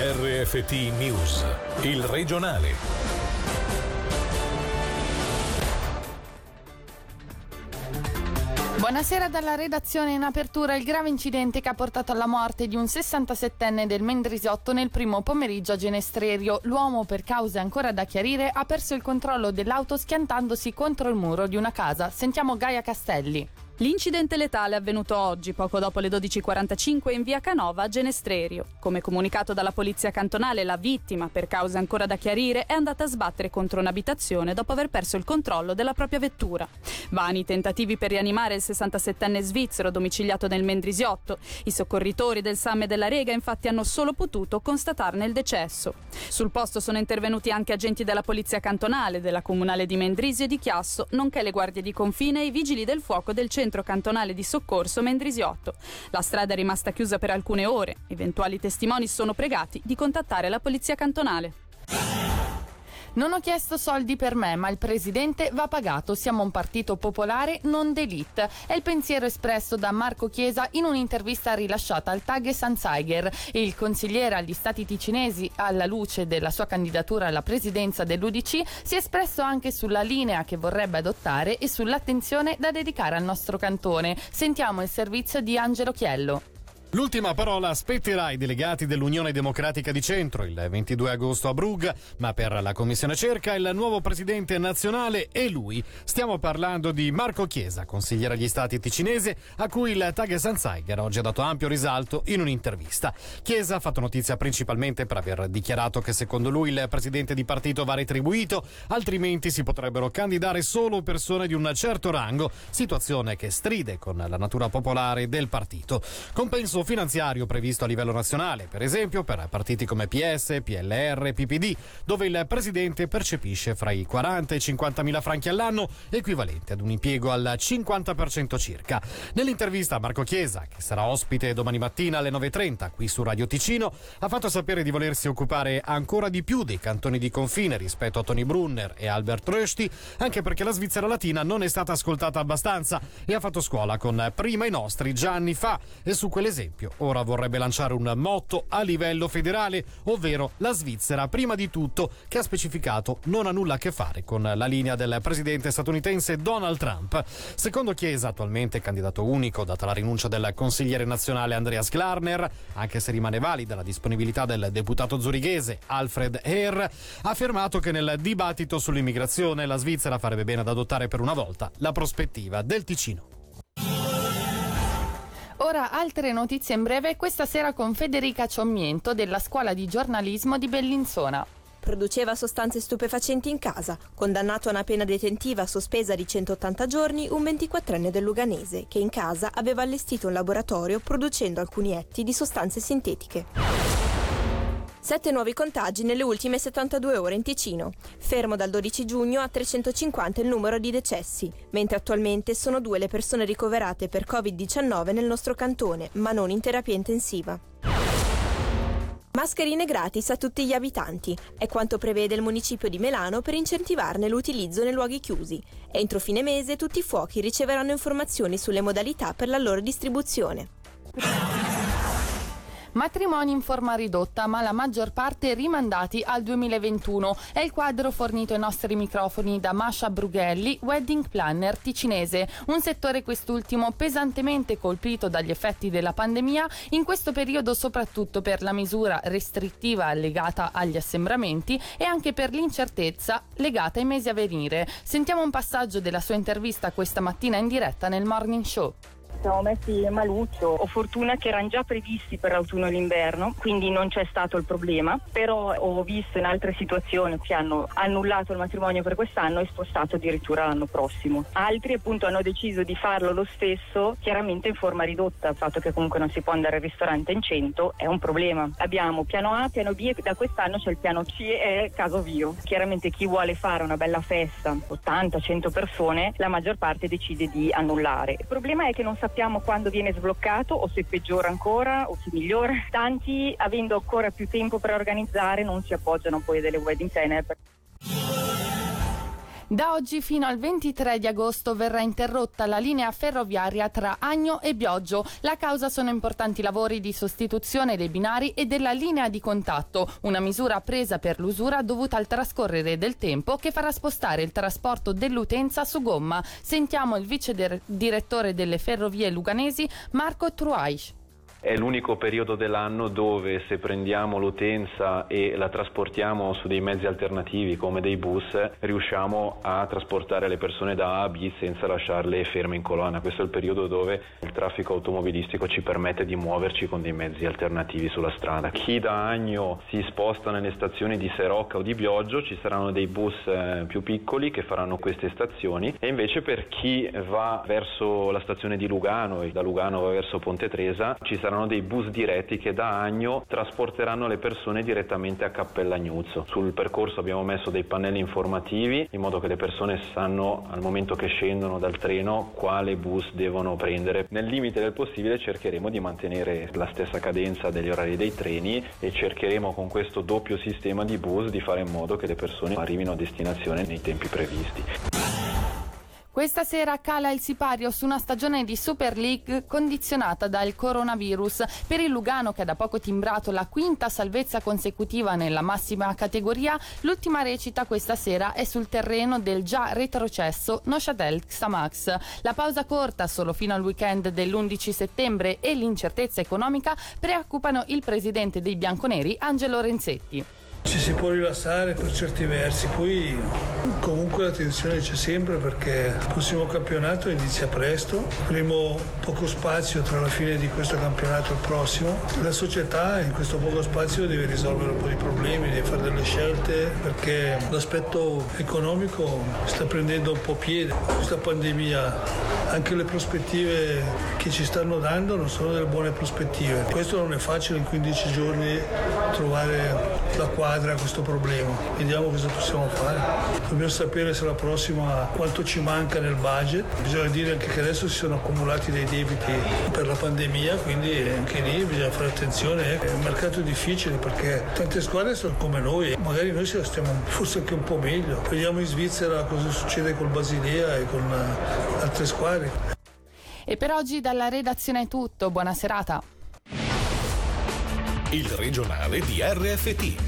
RFT News, il regionale. Buonasera dalla redazione in apertura il grave incidente che ha portato alla morte di un 67enne del Mendrisiotto nel primo pomeriggio a Genestrerio. L'uomo, per cause ancora da chiarire, ha perso il controllo dell'auto schiantandosi contro il muro di una casa. Sentiamo Gaia Castelli. L'incidente letale è avvenuto oggi, poco dopo le 12.45, in via Canova a Genestrerio. Come comunicato dalla polizia cantonale, la vittima, per cause ancora da chiarire, è andata a sbattere contro un'abitazione dopo aver perso il controllo della propria vettura. Vani tentativi per rianimare il 67enne svizzero domiciliato nel Mendrisiotto. I soccorritori del SAM e della Rega infatti hanno solo potuto constatarne il decesso. Sul posto sono intervenuti anche agenti della polizia cantonale, della comunale di Mendrisio e di Chiasso, nonché le guardie di confine e i vigili del fuoco del centro centro cantonale di soccorso Mendrisiotto. La strada è rimasta chiusa per alcune ore. Eventuali testimoni sono pregati di contattare la polizia cantonale. Non ho chiesto soldi per me, ma il presidente va pagato. Siamo un partito popolare, non d'elite. È il pensiero espresso da Marco Chiesa in un'intervista rilasciata al Tag Sanzeiger. Il consigliere agli stati ticinesi, alla luce della sua candidatura alla presidenza dell'UDC, si è espresso anche sulla linea che vorrebbe adottare e sull'attenzione da dedicare al nostro cantone. Sentiamo il servizio di Angelo Chiello. L'ultima parola spetterà ai delegati dell'Unione Democratica di Centro il 22 agosto a Brugg, ma per la Commissione Cerca il nuovo presidente nazionale è lui. Stiamo parlando di Marco Chiesa, consigliere agli Stati ticinese, a cui il Tag Sanzeiger oggi ha dato ampio risalto in un'intervista. Chiesa ha fatto notizia principalmente per aver dichiarato che secondo lui il presidente di partito va retribuito, altrimenti si potrebbero candidare solo persone di un certo rango, situazione che stride con la natura popolare del partito. Compenso tasso finanziario previsto a livello nazionale, per esempio per partiti come PS, PLR, PPD, dove il presidente percepisce fra i 40 e i 50 mila franchi all'anno, equivalente ad un impiego al 50% circa. Nell'intervista Marco Chiesa, che sarà ospite domani mattina alle 9.30 qui su Radio Ticino, ha fatto sapere di volersi occupare ancora di più dei cantoni di confine rispetto a Tony Brunner e Albert Rösti, anche perché la Svizzera Latina non è stata ascoltata abbastanza e ha fatto scuola con prima i nostri già anni fa e su quell'esempio esempio, ora vorrebbe lanciare un motto a livello federale, ovvero la Svizzera, prima di tutto, che ha specificato non ha nulla a che fare con la linea del presidente statunitense Donald Trump. Secondo Chiesa, attualmente candidato unico, data la rinuncia del consigliere nazionale Andreas Glarner, anche se rimane valida la disponibilità del deputato zurighese Alfred Herr, ha affermato che nel dibattito sull'immigrazione la Svizzera farebbe bene ad adottare per una volta la prospettiva del Ticino. Ora altre notizie in breve. Questa sera con Federica Ciommiento della Scuola di giornalismo di Bellinzona. Produceva sostanze stupefacenti in casa, condannato a una pena detentiva sospesa di 180 giorni un 24enne del Luganese che in casa aveva allestito un laboratorio producendo alcuni etti di sostanze sintetiche. Sette nuovi contagi nelle ultime 72 ore in Ticino. Fermo dal 12 giugno a 350 il numero di decessi, mentre attualmente sono due le persone ricoverate per Covid-19 nel nostro cantone, ma non in terapia intensiva. Mascherine gratis a tutti gli abitanti è quanto prevede il municipio di Melano per incentivarne l'utilizzo nei luoghi chiusi. Entro fine mese tutti i fuochi riceveranno informazioni sulle modalità per la loro distribuzione. Matrimoni in forma ridotta, ma la maggior parte rimandati al 2021. È il quadro fornito ai nostri microfoni da Masha Brughelli, wedding planner ticinese, un settore quest'ultimo pesantemente colpito dagli effetti della pandemia, in questo periodo soprattutto per la misura restrittiva legata agli assembramenti e anche per l'incertezza legata ai mesi a venire. Sentiamo un passaggio della sua intervista questa mattina in diretta nel Morning Show siamo messi maluccio. Ho fortuna che erano già previsti per l'autunno e l'inverno, quindi non c'è stato il problema. Però ho visto in altre situazioni che hanno annullato il matrimonio per quest'anno e spostato addirittura l'anno prossimo. Altri appunto hanno deciso di farlo lo stesso, chiaramente in forma ridotta. Il fatto che comunque non si può andare al ristorante in 100 è un problema. Abbiamo piano A, piano B e da quest'anno c'è il piano C e caso Vio. Chiaramente chi vuole fare una bella festa, 80-100 persone, la maggior parte decide di annullare. Il problema è che non sappiamo quando viene sbloccato o se peggiora ancora o se migliora. Tanti, avendo ancora più tempo per organizzare, non si appoggiano poi a delle wedding planner. Da oggi fino al 23 di agosto verrà interrotta la linea ferroviaria tra Agno e Bioggio. La causa sono importanti lavori di sostituzione dei binari e della linea di contatto, una misura presa per l'usura dovuta al trascorrere del tempo che farà spostare il trasporto dell'utenza su gomma. Sentiamo il vice direttore delle ferrovie luganesi Marco Truais. È l'unico periodo dell'anno dove se prendiamo l'utenza e la trasportiamo su dei mezzi alternativi come dei bus, riusciamo a trasportare le persone da A a B senza lasciarle ferme in colonna. Questo è il periodo dove il traffico automobilistico ci permette di muoverci con dei mezzi alternativi sulla strada. Chi da Agno si sposta nelle stazioni di Serocca o di Bioggio ci saranno dei bus eh, più piccoli che faranno queste stazioni e invece per chi va verso la stazione di Lugano e da Lugano va verso Ponte Tresa ci saranno saranno dei bus diretti che da Agno trasporteranno le persone direttamente a Cappellagnuzzo. Sul percorso abbiamo messo dei pannelli informativi in modo che le persone sanno al momento che scendono dal treno quale bus devono prendere. Nel limite del possibile cercheremo di mantenere la stessa cadenza degli orari dei treni e cercheremo con questo doppio sistema di bus di fare in modo che le persone arrivino a destinazione nei tempi previsti. Questa sera cala il sipario su una stagione di Super League condizionata dal coronavirus. Per il Lugano, che ha da poco timbrato la quinta salvezza consecutiva nella massima categoria, l'ultima recita questa sera è sul terreno del già retrocesso Noshatel Xamax. La pausa corta, solo fino al weekend dell'11 settembre, e l'incertezza economica preoccupano il presidente dei bianconeri Angelo Renzetti. Ci si può rilassare per certi versi, poi comunque la tensione c'è sempre perché il prossimo campionato inizia presto, avremo poco spazio tra la fine di questo campionato e il prossimo. La società in questo poco spazio deve risolvere un po' di problemi, deve fare delle scelte perché l'aspetto economico sta prendendo un po' piede. Questa pandemia anche le prospettive che ci stanno dando non sono delle buone prospettive. Questo non è facile in 15 giorni trovare la quadra a questo problema. Vediamo cosa possiamo fare. Dobbiamo sapere se la prossima quanto ci manca nel budget. Bisogna dire anche che adesso si sono accumulati dei debiti per la pandemia, quindi anche lì bisogna fare attenzione. È un mercato difficile perché tante squadre sono come noi, magari noi ce la stiamo forse anche un po' meglio. Vediamo in Svizzera cosa succede col Basilea e con altre squadre. E per oggi dalla redazione è tutto, buona serata. Il regionale di RFT,